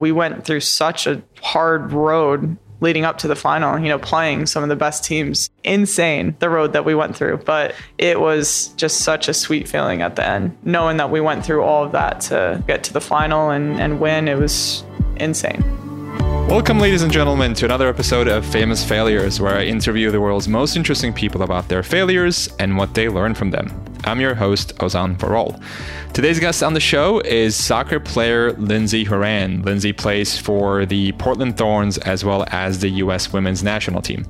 We went through such a hard road leading up to the final, you know, playing some of the best teams. Insane the road that we went through, but it was just such a sweet feeling at the end, knowing that we went through all of that to get to the final and, and win. It was insane. Welcome, ladies and gentlemen, to another episode of Famous Failures, where I interview the world's most interesting people about their failures and what they learned from them. I'm your host, Ozan Varol. Today's guest on the show is soccer player Lindsey Horan. Lindsey plays for the Portland Thorns as well as the U.S. women's national team.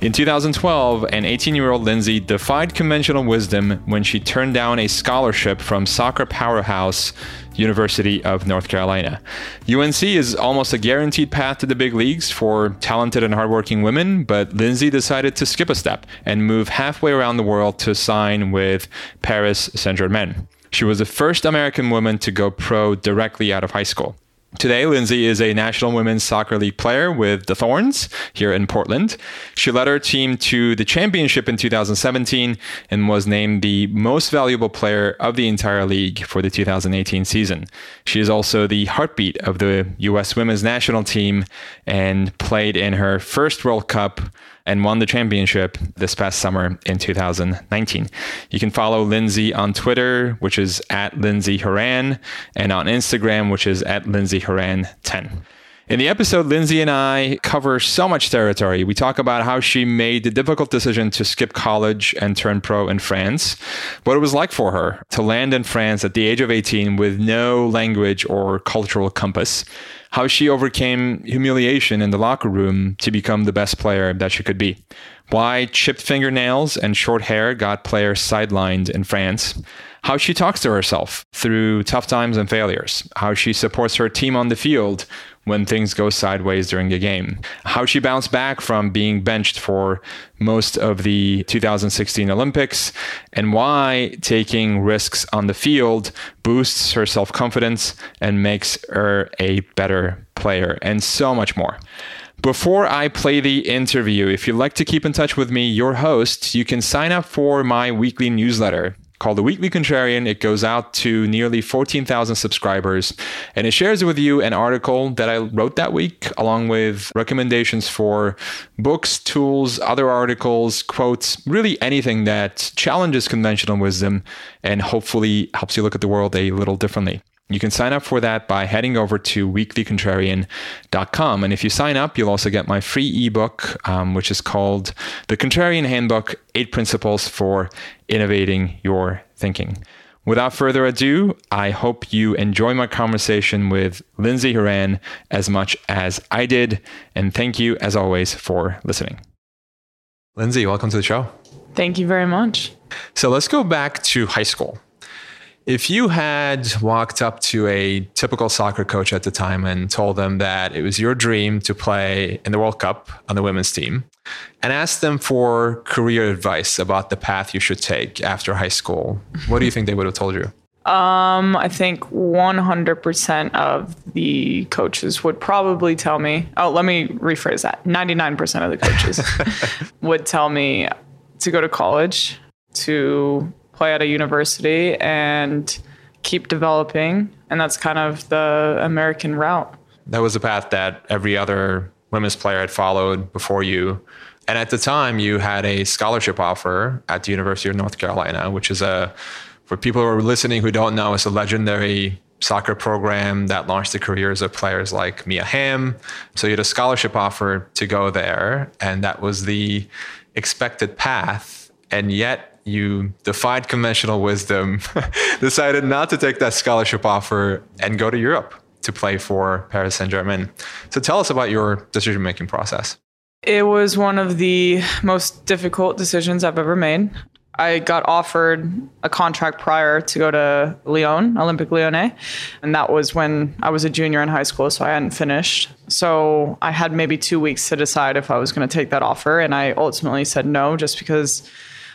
In 2012, an 18 year old Lindsey defied conventional wisdom when she turned down a scholarship from soccer powerhouse University of North Carolina. UNC is almost a guaranteed path to the big leagues for talented and hardworking women, but Lindsey decided to skip a step and move halfway around the world to sign with Paris Saint Germain. She was the first American woman to go pro directly out of high school. Today, Lindsey is a National Women's Soccer League player with the Thorns here in Portland. She led her team to the championship in 2017 and was named the most valuable player of the entire league for the 2018 season. She is also the heartbeat of the U.S. women's national team and played in her first World Cup and won the championship this past summer in 2019. You can follow Lindsey on Twitter, which is at Lindsey Horan, and on Instagram, which is at Lindsey Horan 10. In the episode, Lindsey and I cover so much territory. We talk about how she made the difficult decision to skip college and turn pro in France, what it was like for her to land in France at the age of 18 with no language or cultural compass, how she overcame humiliation in the locker room to become the best player that she could be, why chipped fingernails and short hair got players sidelined in France how she talks to herself through tough times and failures, how she supports her team on the field when things go sideways during a game, how she bounced back from being benched for most of the 2016 Olympics, and why taking risks on the field boosts her self confidence and makes her a better player, and so much more. Before I play the interview, if you'd like to keep in touch with me, your host, you can sign up for my weekly newsletter called The Weekly Contrarian. It goes out to nearly 14,000 subscribers and it shares with you an article that I wrote that week, along with recommendations for books, tools, other articles, quotes, really anything that challenges conventional wisdom and hopefully helps you look at the world a little differently. You can sign up for that by heading over to weeklycontrarian.com. And if you sign up, you'll also get my free ebook, um, which is called The Contrarian Handbook Eight Principles for Innovating Your Thinking. Without further ado, I hope you enjoy my conversation with Lindsey Horan as much as I did. And thank you, as always, for listening. Lindsey, welcome to the show. Thank you very much. So let's go back to high school. If you had walked up to a typical soccer coach at the time and told them that it was your dream to play in the World Cup on the women's team and asked them for career advice about the path you should take after high school, what do you think they would have told you? Um, I think 100% of the coaches would probably tell me, oh, let me rephrase that 99% of the coaches would tell me to go to college, to play at a university and keep developing. And that's kind of the American route. That was the path that every other women's player had followed before you. And at the time, you had a scholarship offer at the University of North Carolina, which is a, for people who are listening who don't know, it's a legendary soccer program that launched the careers of players like Mia Hamm. So you had a scholarship offer to go there, and that was the expected path. And yet, you defied conventional wisdom, decided not to take that scholarship offer and go to Europe to play for Paris Saint Germain. So tell us about your decision making process. It was one of the most difficult decisions I've ever made. I got offered a contract prior to go to Lyon, Olympique Lyonnais, and that was when I was a junior in high school, so I hadn't finished. So I had maybe two weeks to decide if I was going to take that offer, and I ultimately said no, just because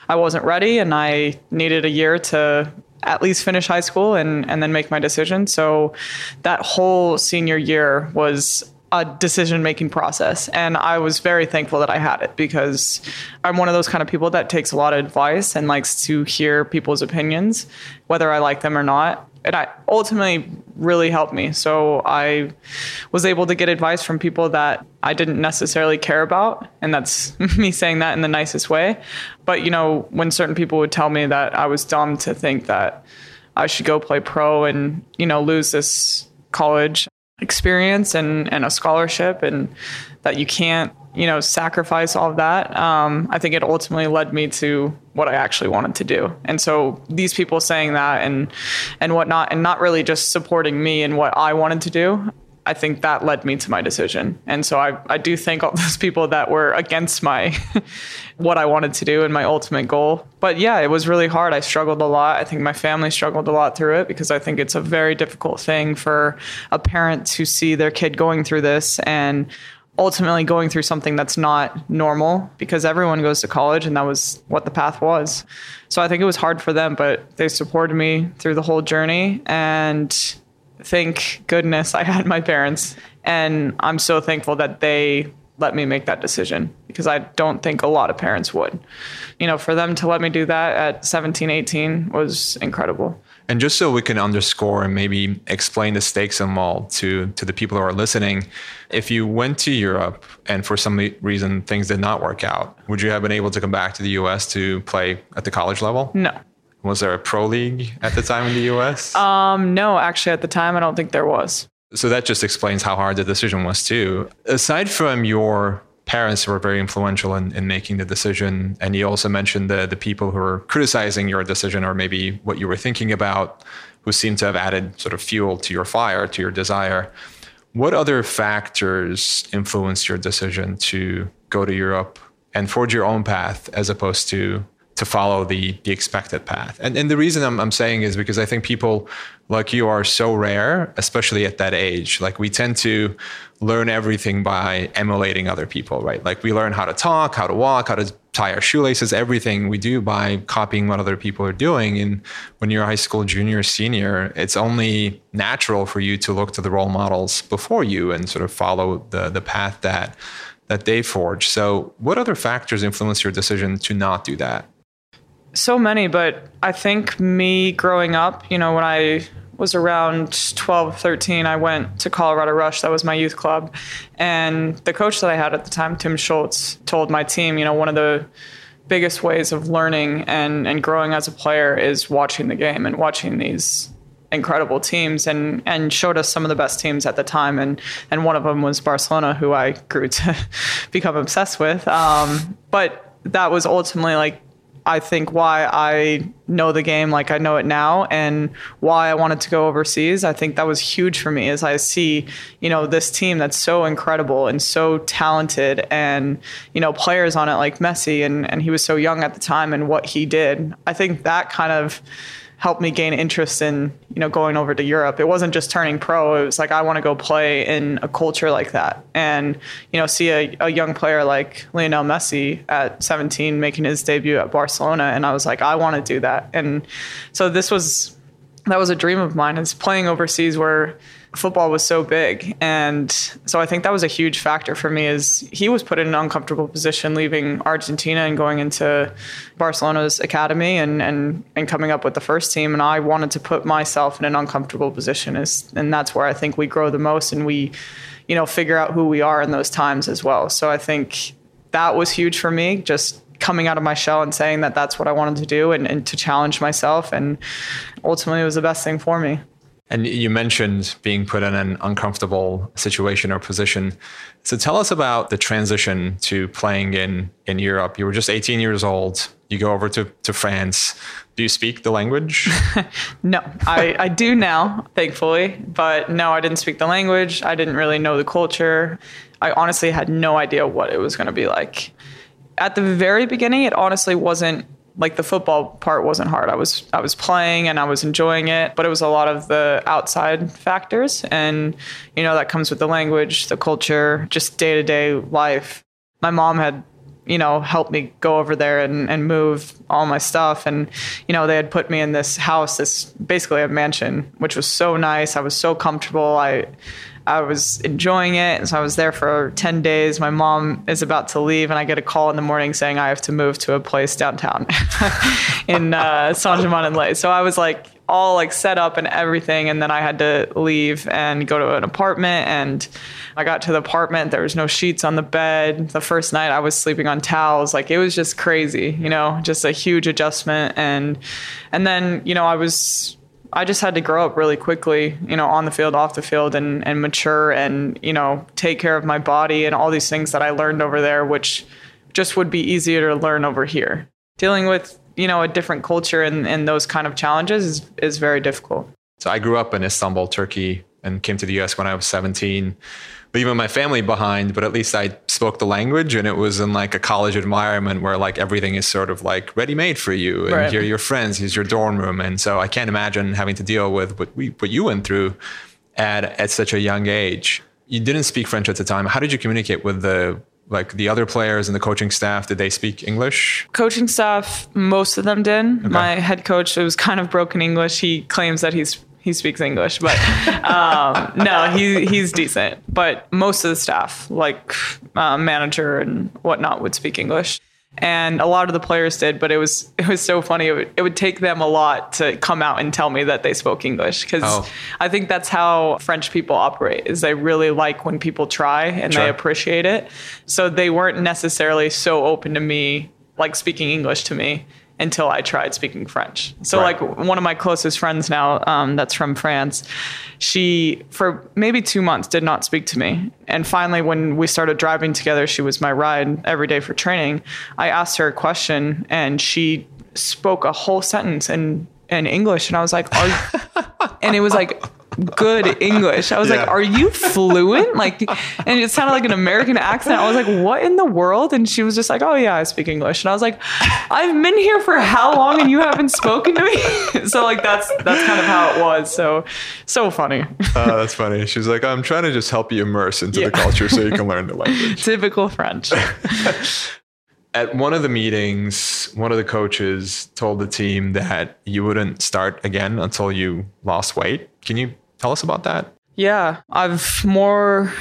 I wasn't ready and I needed a year to at least finish high school and, and then make my decision. So that whole senior year was a decision making process. And I was very thankful that I had it because I'm one of those kind of people that takes a lot of advice and likes to hear people's opinions, whether I like them or not. And I ultimately really helped me. So I was able to get advice from people that I didn't necessarily care about. And that's me saying that in the nicest way. But, you know, when certain people would tell me that I was dumb to think that I should go play pro and, you know, lose this college experience and, and a scholarship and that you can't you know sacrifice all of that um, i think it ultimately led me to what i actually wanted to do and so these people saying that and and whatnot and not really just supporting me and what i wanted to do I think that led me to my decision. And so I, I do thank all those people that were against my what I wanted to do and my ultimate goal. But yeah, it was really hard. I struggled a lot. I think my family struggled a lot through it because I think it's a very difficult thing for a parent to see their kid going through this and ultimately going through something that's not normal because everyone goes to college and that was what the path was. So I think it was hard for them, but they supported me through the whole journey and thank goodness I had my parents. And I'm so thankful that they let me make that decision because I don't think a lot of parents would. You know, for them to let me do that at 17, 18 was incredible. And just so we can underscore and maybe explain the stakes involved to, to the people who are listening, if you went to Europe and for some reason things did not work out, would you have been able to come back to the US to play at the college level? No. Was there a pro league at the time in the US? Um, no, actually, at the time, I don't think there was. So that just explains how hard the decision was, too. Aside from your parents were very influential in, in making the decision, and you also mentioned the, the people who were criticizing your decision or maybe what you were thinking about, who seemed to have added sort of fuel to your fire, to your desire. What other factors influenced your decision to go to Europe and forge your own path as opposed to to follow the the expected path. And and the reason I'm I'm saying is because I think people like you are so rare, especially at that age. Like we tend to learn everything by emulating other people, right? Like we learn how to talk, how to walk, how to tie our shoelaces, everything we do by copying what other people are doing. And when you're a high school junior, senior, it's only natural for you to look to the role models before you and sort of follow the the path that that they forge. So, what other factors influence your decision to not do that? So many, but I think me growing up, you know, when I was around 12, 13, I went to Colorado Rush. That was my youth club. And the coach that I had at the time, Tim Schultz, told my team, you know, one of the biggest ways of learning and, and growing as a player is watching the game and watching these incredible teams and and showed us some of the best teams at the time and and one of them was Barcelona who I grew to become obsessed with um, but that was ultimately like I think why I know the game like I know it now and why I wanted to go overseas. I think that was huge for me as I see, you know, this team that's so incredible and so talented and, you know, players on it like Messi and, and he was so young at the time and what he did. I think that kind of helped me gain interest in you know going over to Europe. It wasn't just turning pro. It was like I want to go play in a culture like that, and you know see a, a young player like Lionel Messi at 17 making his debut at Barcelona, and I was like I want to do that. And so this was that was a dream of mine is playing overseas where football was so big. And so i think that was a huge factor for me is he was put in an uncomfortable position leaving argentina and going into barcelona's academy and and and coming up with the first team. And i wanted to put myself in an uncomfortable position is and that's where i think we grow the most and we you know figure out who we are in those times as well. So i think that was huge for me just coming out of my shell and saying that that's what I wanted to do and, and to challenge myself. And ultimately, it was the best thing for me. And you mentioned being put in an uncomfortable situation or position. So tell us about the transition to playing in, in Europe. You were just 18 years old. You go over to, to France. Do you speak the language? no, I, I do now, thankfully. But no, I didn't speak the language. I didn't really know the culture. I honestly had no idea what it was going to be like. At the very beginning, it honestly wasn't like the football part wasn't hard. I was I was playing and I was enjoying it, but it was a lot of the outside factors and you know that comes with the language, the culture, just day-to-day life. My mom had you know helped me go over there and, and move all my stuff and you know they had put me in this house this basically a mansion which was so nice i was so comfortable i I was enjoying it. And so I was there for 10 days. My mom is about to leave, and I get a call in the morning saying I have to move to a place downtown in uh, Saint Germain. So I was like, all like set up and everything and then I had to leave and go to an apartment and I got to the apartment there was no sheets on the bed the first night I was sleeping on towels like it was just crazy you know just a huge adjustment and and then you know I was I just had to grow up really quickly, you know, on the field, off the field, and and mature, and you know, take care of my body and all these things that I learned over there, which just would be easier to learn over here. Dealing with you know a different culture and, and those kind of challenges is, is very difficult so i grew up in istanbul turkey and came to the us when i was 17 leaving my family behind but at least i spoke the language and it was in like a college environment where like everything is sort of like ready made for you and right. here are your friends here's your dorm room. And so i can't imagine having to deal with what we what you went through at at such a young age. You didn't speak french at the time. How did you communicate with the like the other players and the coaching staff? Did they speak english? Coaching staff most of them did. Okay. my head coach it was kind of broken english. He claims that he's he speaks english but um, no he, he's decent. But most of the staff like uh, manager and whatnot would speak english. And a lot of the players did but it was it was so funny. It would, it would take them a lot to come out and tell me that they spoke english because oh. i think that's how french people operate is they really like when people try and they appreciate it. So they weren't necessarily so open to me like speaking english to me until I tried speaking French. So right. like one of my closest friends now, um, that's from France, she for maybe two months did not speak to me. And finally, when we started driving together, she was my ride every day for training. I asked her a question, and she spoke a whole sentence in in English, and I was like, and it was like good English. I was yeah. like, "Are you fluent?" Like, and it sounded like an American accent. I was like, "What in the world?" And she was just like, "Oh yeah, I speak English." And I was like, "I've been here for how long and you haven't spoken to me?" so like that's that's kind of how it was. So so funny. uh, that's funny. She's like, "I'm trying to just help you immerse into yeah. the culture so you can learn the language." Typical French. At one of the meetings, one of the coaches told the team that you wouldn't start again until you lost weight. Can you Tell us about that. Yeah, I've more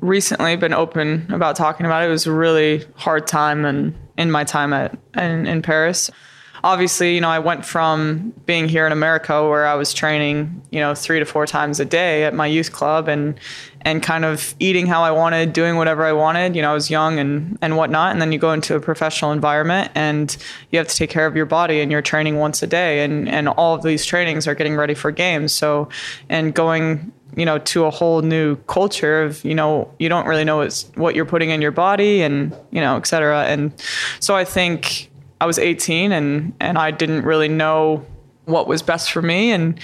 recently been open about talking about it. It was a really hard time and in my time at in, in Paris. Obviously, you know, I went from being here in America where I was training, you know, three to four times a day at my youth club and and kind of eating how I wanted, doing whatever I wanted. You know, I was young and and whatnot. And then you go into a professional environment and you have to take care of your body and you're training once a day and and all of these trainings are getting ready for games. So and going you know to a whole new culture of you know you don't really know what's, what you're putting in your body and you know et cetera and so i think i was 18 and and i didn't really know what was best for me and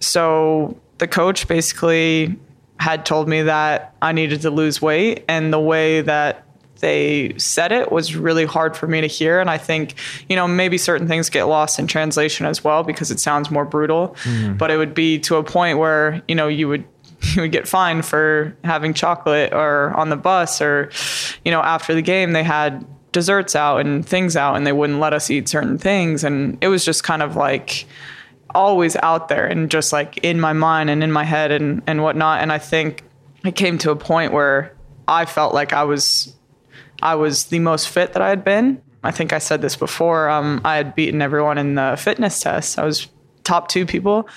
so the coach basically had told me that I needed to lose weight. And the way that they said it was really hard for me to hear. And I think, you know, maybe certain things get lost in translation as well because it sounds more brutal. Mm. But it would be to a point where, you know, you would you would get fined for having chocolate or on the bus or, you know, after the game they had desserts out and things out and they wouldn't let us eat certain things. And it was just kind of like always out there and just like in my mind and in my head and, and whatnot. And I think it came to a point where I felt like I was I was the most fit that I had been. I think I said this before. Um, I had beaten everyone in the fitness test. I was top two people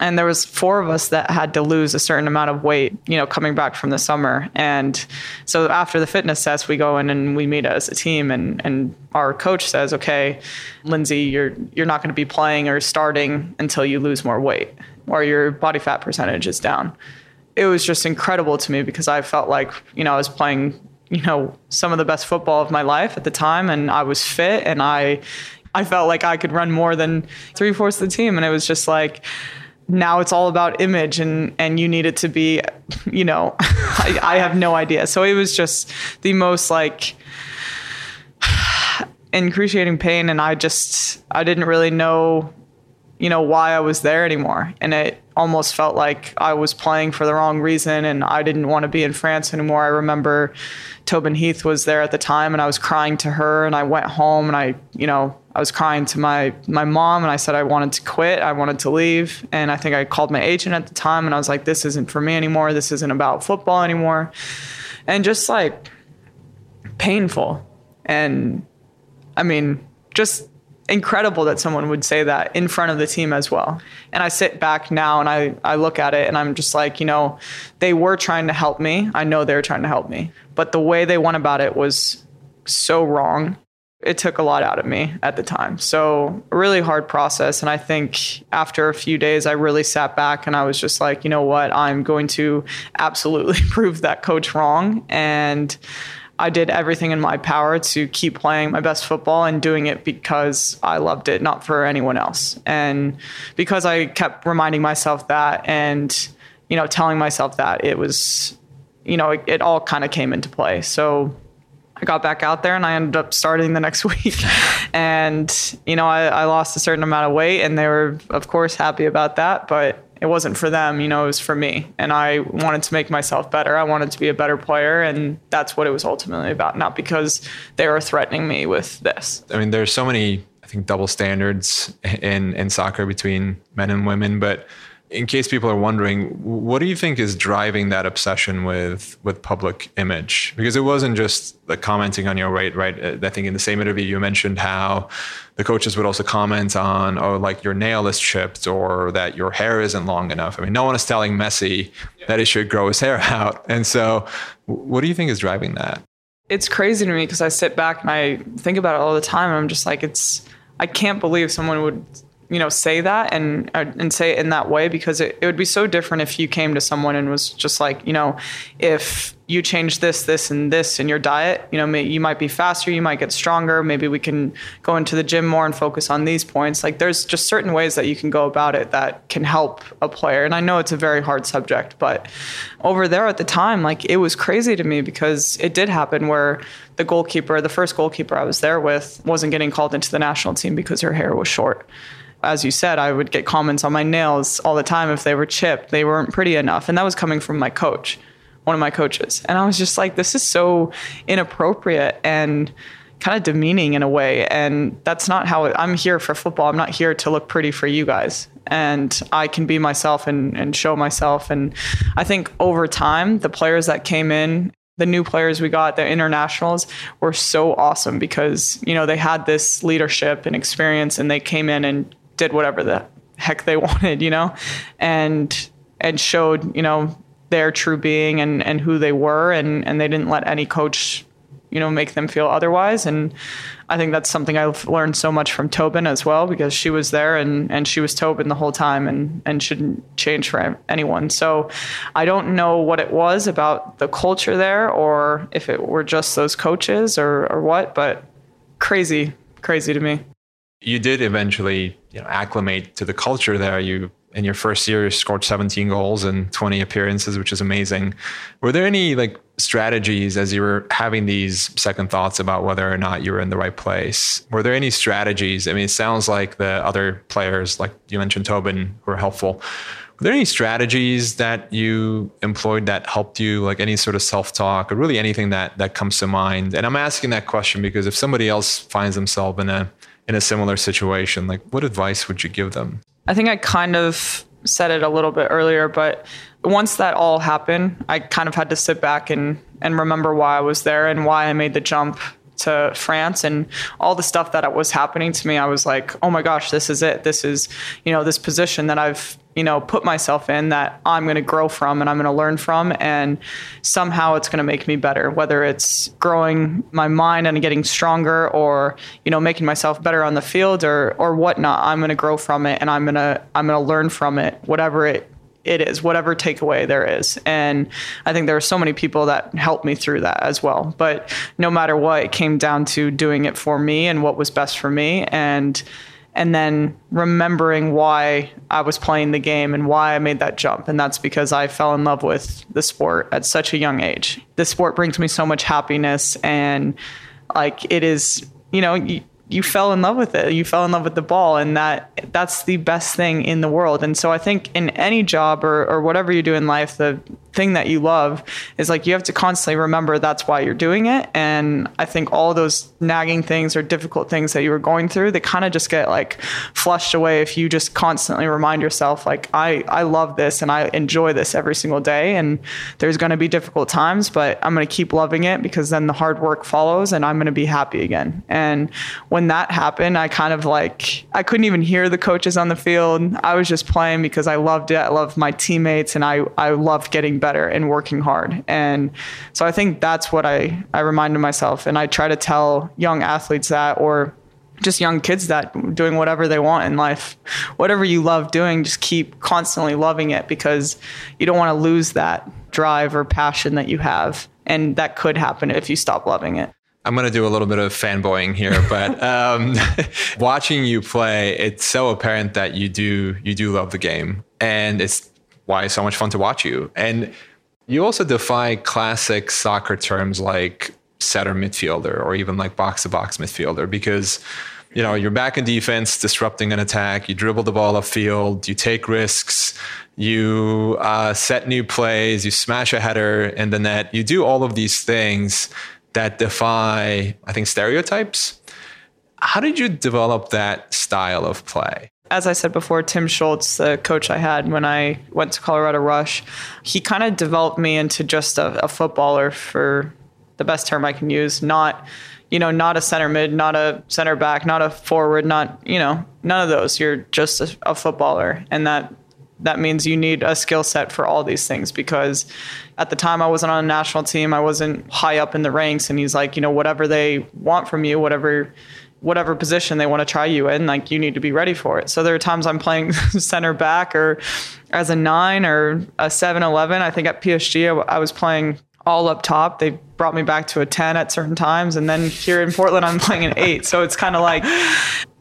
and there was four of us that had to lose a certain amount of weight you know coming back from the summer. And so after the fitness test we go in and we meet as a team and and our coach says okay lindsey you're you're not going to be playing or starting until you lose more weight or your body fat percentage is down. It was just incredible to me because i felt like you know i was playing you know some of the best football of my life at the time and i was fit and i i felt like i could run more than three fourths of the team. And it was just like now it's all about image and and you need it to be you know I, I have no idea. So it was just the most like excruciating pain and i just i didn't really know you know why i was there anymore. And it almost felt like i was playing for the wrong reason and i didn't want to be in france anymore. I remember tobin heath was there at the time and i was crying to her and i went home and i you know I was crying to my my mom and I said I wanted to quit. I wanted to leave. And I think I called my agent at the time and I was like, this isn't for me anymore. This isn't about football anymore. And just like painful. And I mean, just incredible that someone would say that in front of the team as well. And I sit back now and I, I look at it and I'm just like, you know, they were trying to help me. I know they were trying to help me. But the way they went about it was so wrong. It took a lot out of me at the time. So, really hard process. And I think after a few days, I really sat back and I was just like, you know what? I'm going to absolutely prove that coach wrong. And I did everything in my power to keep playing my best football and doing it because I loved it, not for anyone else. And because I kept reminding myself that and, you know, telling myself that, it was, you know, it, it all kind of came into play. So I got back out there and I ended up starting the next week. and, you know, I, I lost a certain amount of weight and they were, of course, happy about that. But it wasn't for them, you know, it was for me. And I wanted to make myself better. I wanted to be a better player. And that's what it was ultimately about, not because they were threatening me with this. I mean, there's so many, I think, double standards in, in soccer between men and women. But in case people are wondering, what do you think is driving that obsession with with public image? Because it wasn't just like commenting on your weight, right? Uh, I think in the same interview you mentioned how the coaches would also comment on, oh, like your nail is chipped or that your hair isn't long enough. I mean, no one is telling Messi that he should grow his hair out. And so, what do you think is driving that? It's crazy to me because I sit back and I think about it all the time. I'm just like, it's I can't believe someone would you know say that and uh, and say it in that way because it, it would be so different if you came to someone and was just like you know if you change this this and this in your diet you know may, you might be faster you might get stronger. Maybe we can go into the gym more and focus on these points. Like there's just certain ways that you can go about it that can help a player. And i know it's a very hard subject but over there at the time like it was crazy to me because it did happen where the goalkeeper the first goalkeeper i was there with wasn't getting called into the national team because her hair was short as you said, I would get comments on my nails all the time if they were chipped, they weren't pretty enough. And that was coming from my coach, one of my coaches. And I was just like, this is so inappropriate and kind of demeaning in a way. And that's not how it, I'm here for football. I'm not here to look pretty for you guys. And I can be myself and, and show myself. And I think over time, the players that came in the new players we got, the internationals, were so awesome because you know they had this leadership and experience, and they came in and did whatever the heck they wanted, you know, and and showed you know their true being and and who they were, and and they didn't let any coach you know make them feel otherwise. And i think that's something i've learned so much from tobin as well because she was there and and she was tobin the whole time and and shouldn't change for anyone. So i don't know what it was about the culture there or if it were just those coaches or or what but crazy crazy to me you did eventually you know acclimate to the culture there. You in your first year you scored 17 goals and 20 appearances which is amazing. Were there any like strategies as you were having these second thoughts about whether or not you were in the right place? Were there any strategies? I mean it sounds like the other players like you mentioned tobin were helpful. Were there any strategies that you employed that helped you like any sort of self-talk or really anything that that comes to mind? And i'm asking that question because if somebody else finds themselves in a in a similar situation, like what advice would you give them? I think I kind of said it a little bit earlier, but once that all happened, I kind of had to sit back and, and remember why I was there and why I made the jump to France and all the stuff that was happening to me. I was like, oh my gosh, this is it. This is, you know, this position that I've you know put myself in that I'm going to grow from and I'm going to learn from and somehow it's going to make me better whether it's growing my mind and getting stronger or you know making myself better on the field or or whatnot I'm going to grow from it and I'm going to I'm going to learn from it whatever it it is whatever takeaway there is and i think there are so many people that helped me through that as well but no matter what it came down to doing it for me and what was best for me and and then remembering why I was playing the game and why I made that jump. And that's because I fell in love with the sport at such a young age. The sport brings me so much happiness and like it is, you know, you, fell in love with it. You fell in love with the ball and that that's the best thing in the world. And so I think in any job or, or whatever you do in life, the thing that you love is like you have to constantly remember that's why you're doing it. And i think all those nagging things or difficult things that you were going through they kind of just get like flushed away if you just constantly remind yourself like i i love this and i enjoy this every single day and there's going to be difficult times but i'm going to keep loving it because then the hard work follows and i'm going to be happy again. And when that happened i kind of like i couldn't even hear the coaches on the field. I was just playing because i loved it. I loved my teammates and i i loved getting better and working hard. And so I think that's what I, I reminded myself. And I try to tell young athletes that, or just young kids that doing whatever they want in life, whatever you love doing, just keep constantly loving it because you don't want to lose that drive or passion that you have. And that could happen if you stop loving it. I'm going to do a little bit of fanboying here, but um, watching you play, it's so apparent that you do you do love the game, and it's why it's so much fun to watch you. And you also defy classic soccer terms like center midfielder or even like box to box midfielder because you know you're back in defense disrupting an attack you dribble the ball upfield you take risks you uh, set new plays you smash a header in the net. You do all of these things that defy i think stereotypes. How did you develop that style of play as I said before, Tim Schultz, the coach I had when I went to Colorado Rush, he kind of developed me into just a, a, footballer for the best term I can use. Not, you know, not a center mid, not a center back, not a forward, not, you know, none of those. You're just a, a footballer. And that that means you need a skill set for all these things because at the time I wasn't on a national team, I wasn't high up in the ranks and he's like, you know, whatever they want from you, whatever whatever position they want to try you in, like you need to be ready for it. So there are times I'm playing center back or as a nine or a 7 11. I think at PSG, I, I was playing all up top. They brought me back to a 10 at certain times. And then here in Portland, I'm playing an eight. So it's kind of like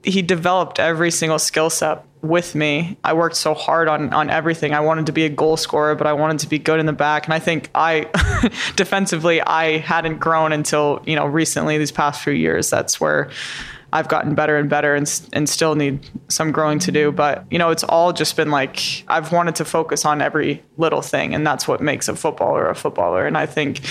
he developed every single skill set with me. I worked so hard on on everything. I wanted to be a goal scorer, but I wanted to be good in the back. And I think I defensively I hadn't grown until, you know, recently these past few years. That's where I've gotten better and better and and still need some growing to do, but you know, it's all just been like I've wanted to focus on every little thing and that's what makes a footballer a footballer. And I think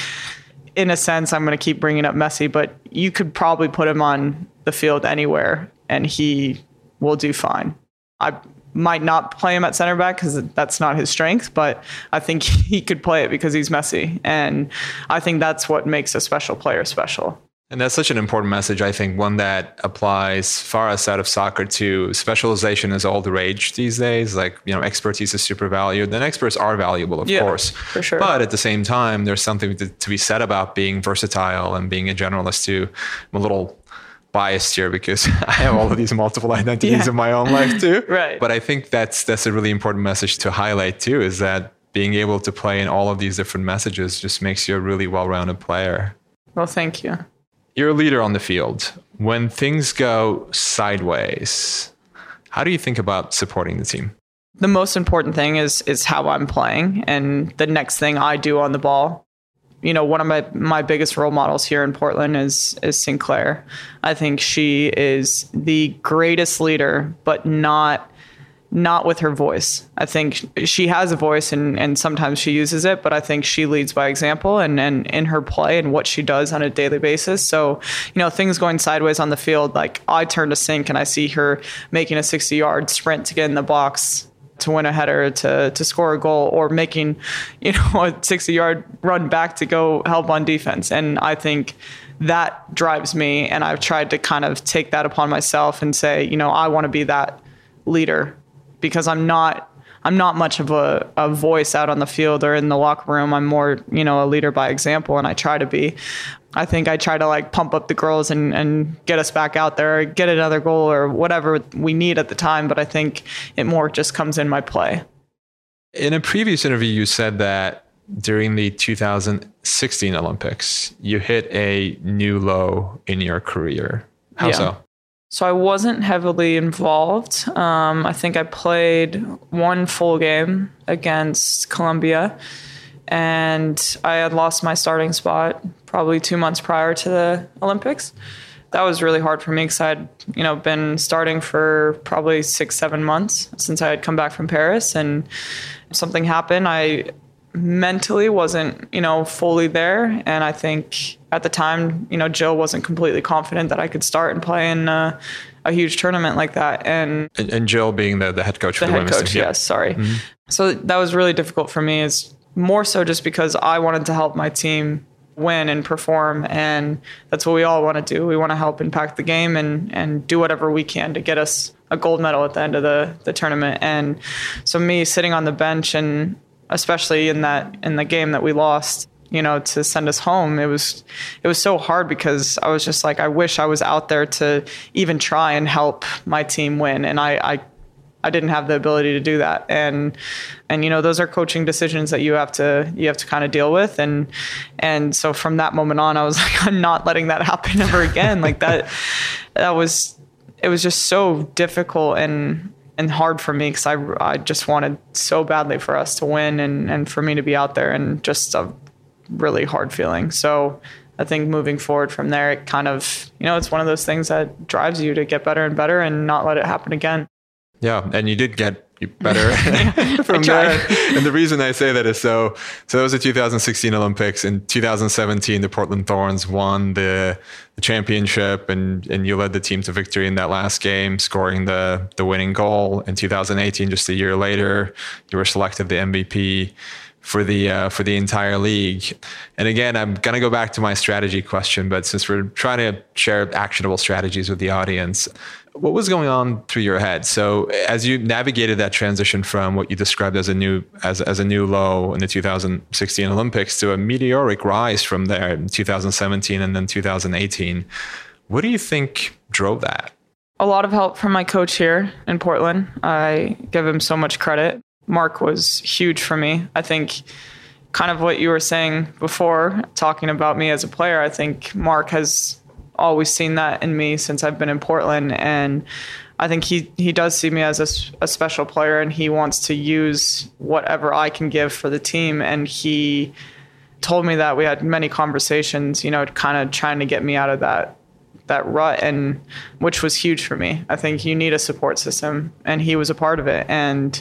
in a sense I'm going to keep bringing up Messi, but you could probably put him on the field anywhere and he will do fine. I might not play him at center back because that's not his strength, but I think he could play it because he's Messi. And I think that's what makes a special player special. And that's such an important message, I think, one that applies far outside of soccer to specialization is all the rage these days. Like, you know, expertise is super valued. And experts are valuable, of yeah, course. For sure. But at the same time, there's something to, to be said about being versatile and being a generalist too. I'm a little biased here because I have all of these multiple identities yeah. in my own life too. right. But I think that's that's a really important message to highlight too, is that being able to play in all of these different messages just makes you a really well-rounded player. Well, thank you. You're a leader on the field. When things go sideways, how do you think about supporting the team? The most important thing is is how I'm playing and the next thing I do on the ball you know, one of my, my biggest role models here in Portland is is Sinclair. I think she is the greatest leader, but not not with her voice. I think she has a voice and, and sometimes she uses it, but I think she leads by example and, and in her play and what she does on a daily basis. So, you know, things going sideways on the field, like I turn to Sinc and I see her making a 60 yard sprint to get in the box to win a header to to score a goal or making you know a 60 yard run back to go help on defense. And i think that drives me and i've tried to kind of take that upon myself and say you know i want to be that leader because i'm not i'm not much of a, a voice out on the field or in the locker room. I'm more you know a leader by example and i try to be I think I try to like pump up the girls and, and get us back out there, get another goal or whatever we need at the time. But I think it more just comes in my play. In a previous interview, you said that during the 2016 Olympics, you hit a new low in your career. How yeah. so? So I wasn't heavily involved. Um, I think I played one full game against Colombia and I had lost my starting spot probably two months prior to the Olympics. That was really hard for me because I'd you know been starting for probably six seven months since I had come back from Paris, and something happened. I mentally wasn't, you know, fully there. And I think at the time, you know, Jill wasn't completely confident that I could start and play in uh, a huge tournament like that. And, and, and Jill being the, the head coach the for the head women's coach, team. yes, sorry. Mm-hmm. So that was really difficult for me. Is more so just because I wanted to help my team win and perform and that's what we all want to do. We want to help impact the game and and do whatever we can to get us a gold medal at the end of the the tournament. And so me sitting on the bench and especially in that in the game that we lost you know to send us home it was it was so hard because i was just like i wish i was out there to even try and help my team win. And i i I didn't have the ability to do that. And and you know those are coaching decisions that you have to you have to kind of deal with and and so from that moment on I was like I'm not letting that happen ever again. like that that was it was just so difficult and and hard for me because I, I just wanted so badly for us to win and, and for me to be out there and just a really hard feeling. So I think moving forward from there, it kind of, you know, it's one of those things that drives you to get better and better and not let it happen again. Yeah, and you did get better from there. And the reason I say that is so so that was the 2016 Olympics. In 2017, the Portland Thorns won the, the championship, and and you led the team to victory in that last game, scoring the the winning goal. In 2018, just a year later, you were selected the MVP for the uh, for the entire league. And again, I'm gonna go back to my strategy question, but since we're trying to share actionable strategies with the audience, what was going on through your head? So as you navigated that transition from what you described as a new as as a new low in the 2016 Olympics to a meteoric rise from there in 2017 and then 2018, what do you think drove that? A lot of help from my coach here in Portland. I give him so much credit. Mark was huge for me. I think kind of what you were saying before talking about me as a player, I think Mark has always seen that in me since I've been in Portland, and I think he he does see me as a, a, special player, and he wants to use whatever I can give for the team. And he told me that we had many conversations, you know, kind of trying to get me out of that that rut, and which was huge for me. I think you need a support system, and he was a part of it, and.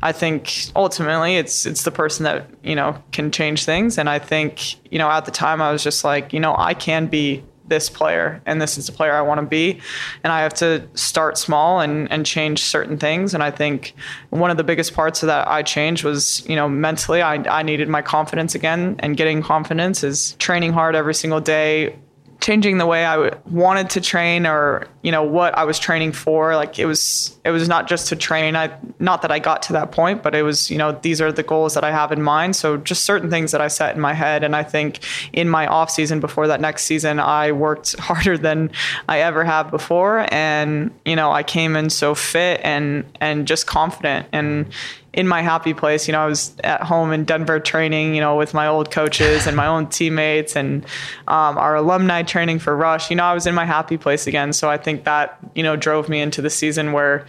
I think ultimately it's it's the person that you know can change things, and I think you know at the time I was just like you know I can be this player and this is the player I want to be. And I have to start small and, and change certain things. And I think one of the biggest parts of that I changed was, you know, mentally, I, I needed my confidence again. And getting confidence is training hard every single day, changing the way I wanted to train or you know what I was training for like it was it was not just to train I not that I got to that point but it was you know these are the goals that I have in mind so just certain things that I set in my head and I think in my off season before that next season I worked harder than I ever have before and you know I came in so fit and and just confident and in my happy place. You know, I was at home in Denver training, you know, with my old coaches and my own teammates and um, our alumni training for Rush. You know, I was in my happy place again. So I think that, you know, drove me into the season where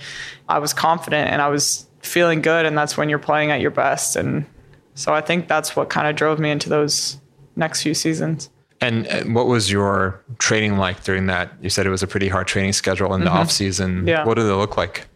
I was confident and I was feeling good. And that's when you're playing at your best. And so I think that's what kind of drove me into those next few seasons. And what was your training like during that? You said it was a pretty hard training schedule in the mm-hmm. off season. Yeah. What did it look like?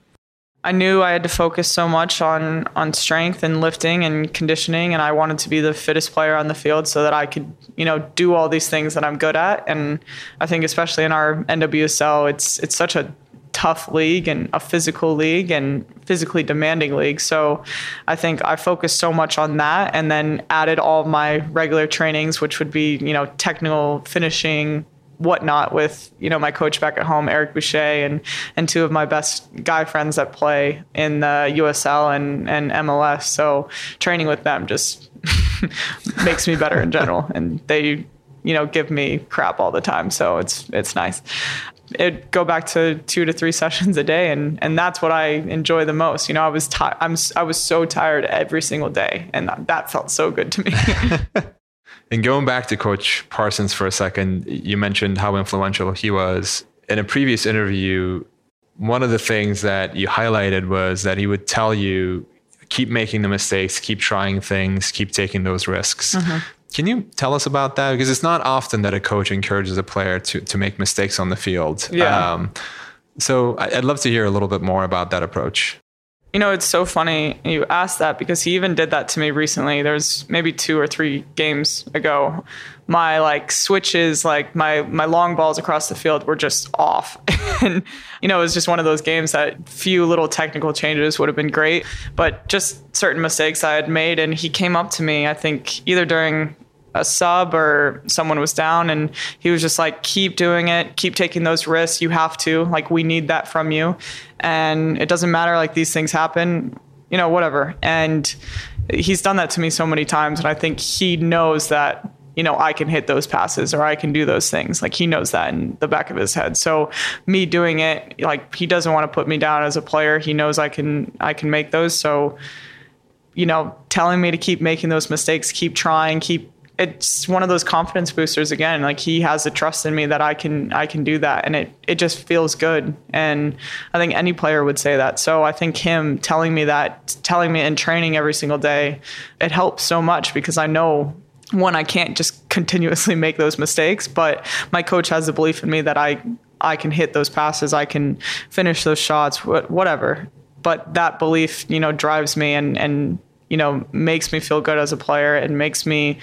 I knew I had to focus so much on on strength and lifting and conditioning and I wanted to be the fittest player on the field so that I could, you know, do all these things that I'm good at and I think especially in our NWSL it's it's such a tough league and a physical league and physically demanding league. So I think I focused so much on that and then added all my regular trainings which would be, you know, technical finishing, whatnot with you know my coach back at home, Eric Boucher, and and two of my best guy friends that play in the USL and and MLS. So training with them just makes me better in general, and they you know give me crap all the time. So it's it's nice. It go back to two to three sessions a day, and and that's what I enjoy the most. You know, I was ti- I'm I was so tired every single day, and that, that felt so good to me. And going back to Coach Parsons for a second, you mentioned how influential he was. In a previous interview, one of the things that you highlighted was that he would tell you, keep making the mistakes, keep trying things, keep taking those risks. Mm-hmm. Can you tell us about that? Because it's not often that a coach encourages a player to, to make mistakes on the field. Yeah. Um, so I'd love to hear a little bit more about that approach. You know, it's so funny you asked that because he even did that to me recently. There's maybe two or three games ago. My like switches, like my my long balls across the field were just off. and you know, it was just one of those games that few little technical changes would have been great, but just certain mistakes I had made and he came up to me, I think either during a sub or someone was down and he was just like keep doing it. Keep taking those risks. You have to. Like we need that from you. And it doesn't matter like these things happen you know whatever. And he's done that to me so many times and i think he knows that you know i can hit those passes or i can do those things. Like he knows that in the back of his head. So me doing it like he doesn't want to put me down as a player. He knows i can i can make those. So you know telling me to keep making those mistakes keep trying keep it's one of those confidence boosters again. Like he has the trust in me that i can i can do that and it it just feels good. And i think any player would say that. So i think him telling me that telling me in training every single day it helps so much because i know one i can't just continuously make those mistakes but my coach has the belief in me that i i can hit those passes i can finish those shots whatever. But that belief you know drives me and and you know makes me feel good as a player and makes me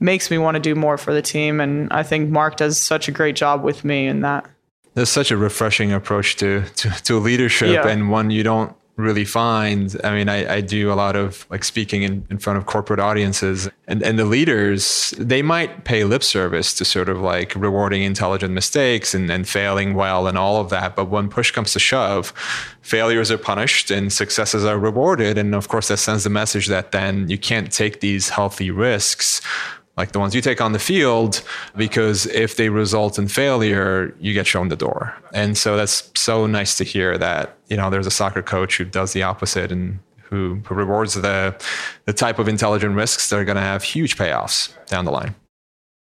makes me want to do more for the team. And I think Mark does such a great job with me in that. There's such a refreshing approach to to, to leadership, yeah. and one you don't really find. I mean, I, I do a lot of like speaking in, in front of corporate audiences, and, and the leaders, they might pay lip service to sort of like rewarding intelligent mistakes and, and failing well and all of that. But when push comes to shove, failures are punished and successes are rewarded. And of course, that sends the message that then you can't take these healthy risks like the ones you take on the field, because if they result in failure, you get shown the door. And so that's so nice to hear that, you know, there's a soccer coach who does the opposite and who, who rewards the, the type of intelligent risks that are going to have huge payoffs down the line.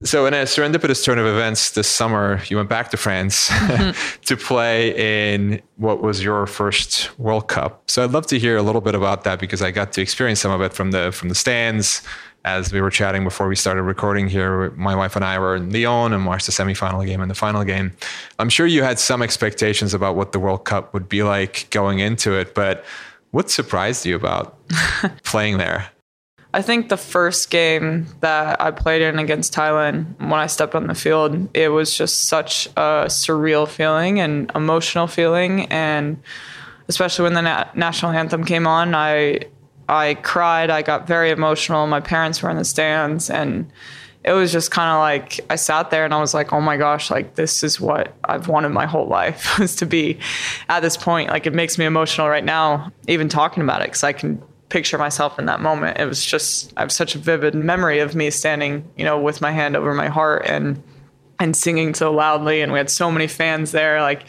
So, in a serendipitous turn of events this summer, you went back to France mm-hmm. to play in what was your first World Cup. So, I'd love to hear a little bit about that because I got to experience some of it from the from the stands as we were chatting before we started recording here, my wife and I were in Lyon and watched the semifinal game and the final game. I'm sure you had some expectations about what the World Cup would be like going into it, but what surprised you about playing there? I think the first game that I played in against Thailand, when I stepped on the field, it was just such a surreal feeling and emotional feeling. And especially when the na- national anthem came on, I I cried. I got very emotional. My parents were in the stands, and it was just kind of like I sat there and I was like, "Oh my gosh! Like this is what I've wanted my whole life was to be." At this point, like it makes me emotional right now, even talking about it, because I can picture myself in that moment. It was just I have such a vivid memory of me standing, you know, with my hand over my heart and and singing so loudly and we had so many fans there like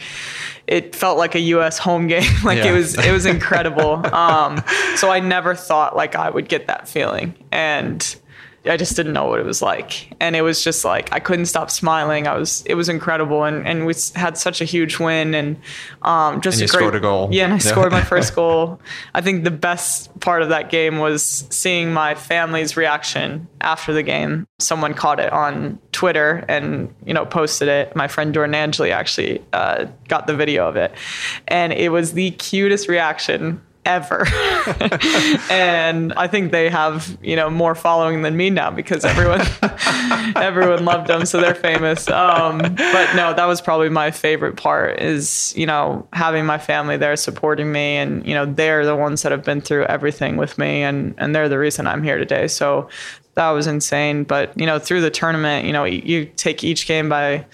it felt like a US home game. Like yeah. it was it was incredible. Um, so I never thought like I would get that feeling. And I just didn't know what it was like. And it was just like I couldn't stop smiling. I was it was incredible and, and we had such a huge win and um, just and a great, scored a goal. Yeah, and I scored my first goal. I think the best part of that game was seeing my family's reaction after the game. Someone caught it on Twitter and you know posted it. My friend Jordan Angeli actually uh, got the video of it, and it was the cutest reaction ever. and I think they have, you know, more following than me now because everyone everyone loved them, so they're famous. Um, but no, that was probably my favorite part is, you know, having my family there supporting me and, you know, they're the ones that have been through everything with me and and they're the reason I'm here today. So that was insane. But you know, through the tournament, you know, you take each game by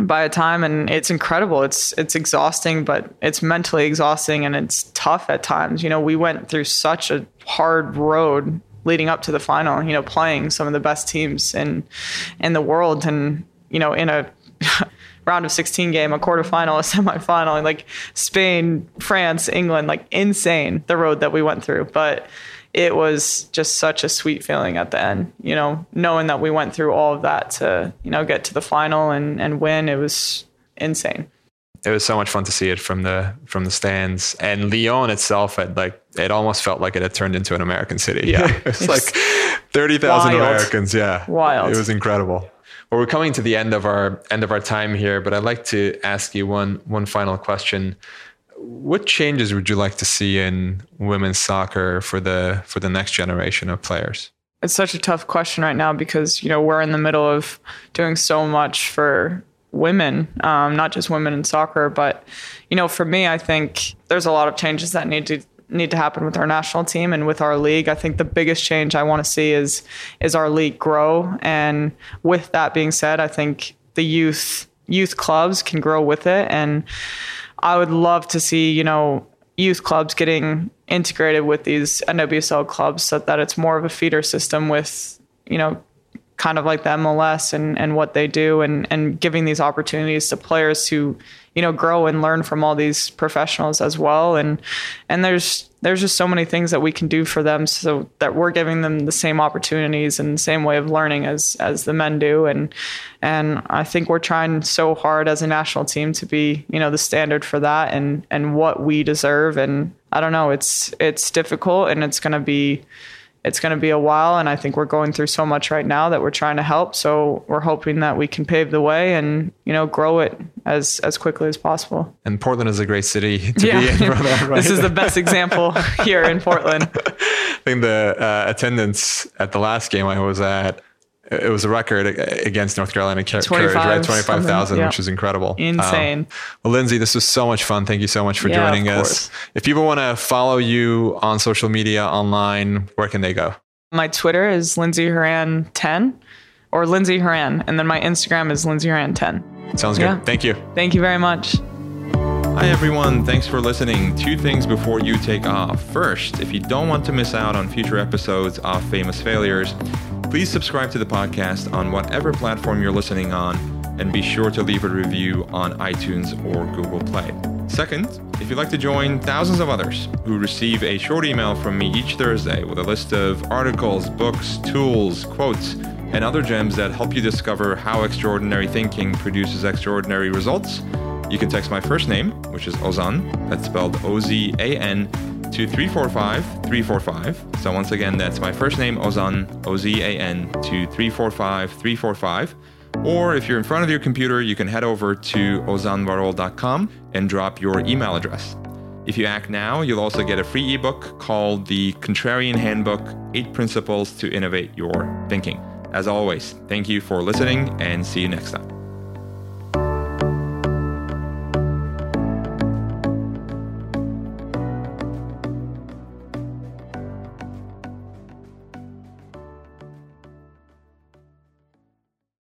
by a time, and it's incredible. It's it's exhausting, but it's mentally exhausting and it's tough at times. You know, we went through such a hard road leading up to the final. You know, playing some of the best teams in in the world, and you know, in a round of 16 game, a quarterfinal, a semifinal, and like Spain, France, England, like insane the road that we went through. But it was just such a sweet feeling at the end, you know, knowing that we went through all of that to, you know, get to the final and, and win. It was insane. It was so much fun to see it from the from the stands. And Lyon itself had like it almost felt like it had turned into an American city. Yeah. it was like thirty thousand Americans. Yeah. Wild. It was incredible. Well, we're coming to the end of our end of our time here, but I'd like to ask you one one final question what changes would you like to see in women's soccer for the for the next generation of players? It's such a tough question right now because you know we're in the middle of doing so much for women, um, not just women in soccer, but you know, for me, I think there's a lot of changes that need to need to happen with our national team and with our league. I think the biggest change I want to see is is our league grow. And with that being said, I think the youth youth clubs can grow with it. And I would love to see, you know, youth clubs getting integrated with these NWSL clubs so that it's more of a feeder system with, you know, kind of like the MLS and, and what they do and, and giving these opportunities to players to, you know, grow and learn from all these professionals as well. And and there's there's just so many things that we can do for them so that we're giving them the same opportunities and the same way of learning as as the men do. And and I think we're trying so hard as a national team to be, you know, the standard for that and and what we deserve. And I don't know, it's it's difficult and it's gonna be it's going to be a while and i think we're going through so much right now that we're trying to help so we're hoping that we can pave the way and you know grow it as as quickly as possible and portland is a great city to yeah. be in that, right? this is the best example here in portland i think the uh, attendance at the last game i was at it was a record against North Carolina Courage, right? 25,000, yeah. which is incredible. Insane. Um, well, Lindsey, this was so much fun. Thank you so much for yeah, joining us. If people want to follow you on social media, online, where can they go? My Twitter is Lindsey Horan 10 or Lindsey Horan. And then my Instagram is Lindsey Horan 10. Sounds good. Yeah. Thank you. Thank you very much. Hi, everyone. Thanks for listening. Two things before you take off. First, if you don't want to miss out on future episodes of Famous Failures, please subscribe to the podcast on whatever platform you're listening on, and be sure to leave a review on iTunes or Google Play. Second, if you'd like to join thousands of others who receive a short email from me each Thursday with a list of articles, books, tools, quotes, and other gems that help you discover how extraordinary thinking produces extraordinary results, you can text my first name, which is Ozan, that's spelled O Z A N, to 345 345. So once again, that's my first name, Ozan, O Z A N, to 345 345. Or if you're in front of your computer, you can head over to ozanvarol.com and drop your email address. If you act now, you'll also get a free ebook called The Contrarian Handbook Eight Principles to Innovate Your Thinking. As always, thank you for listening and see you next time.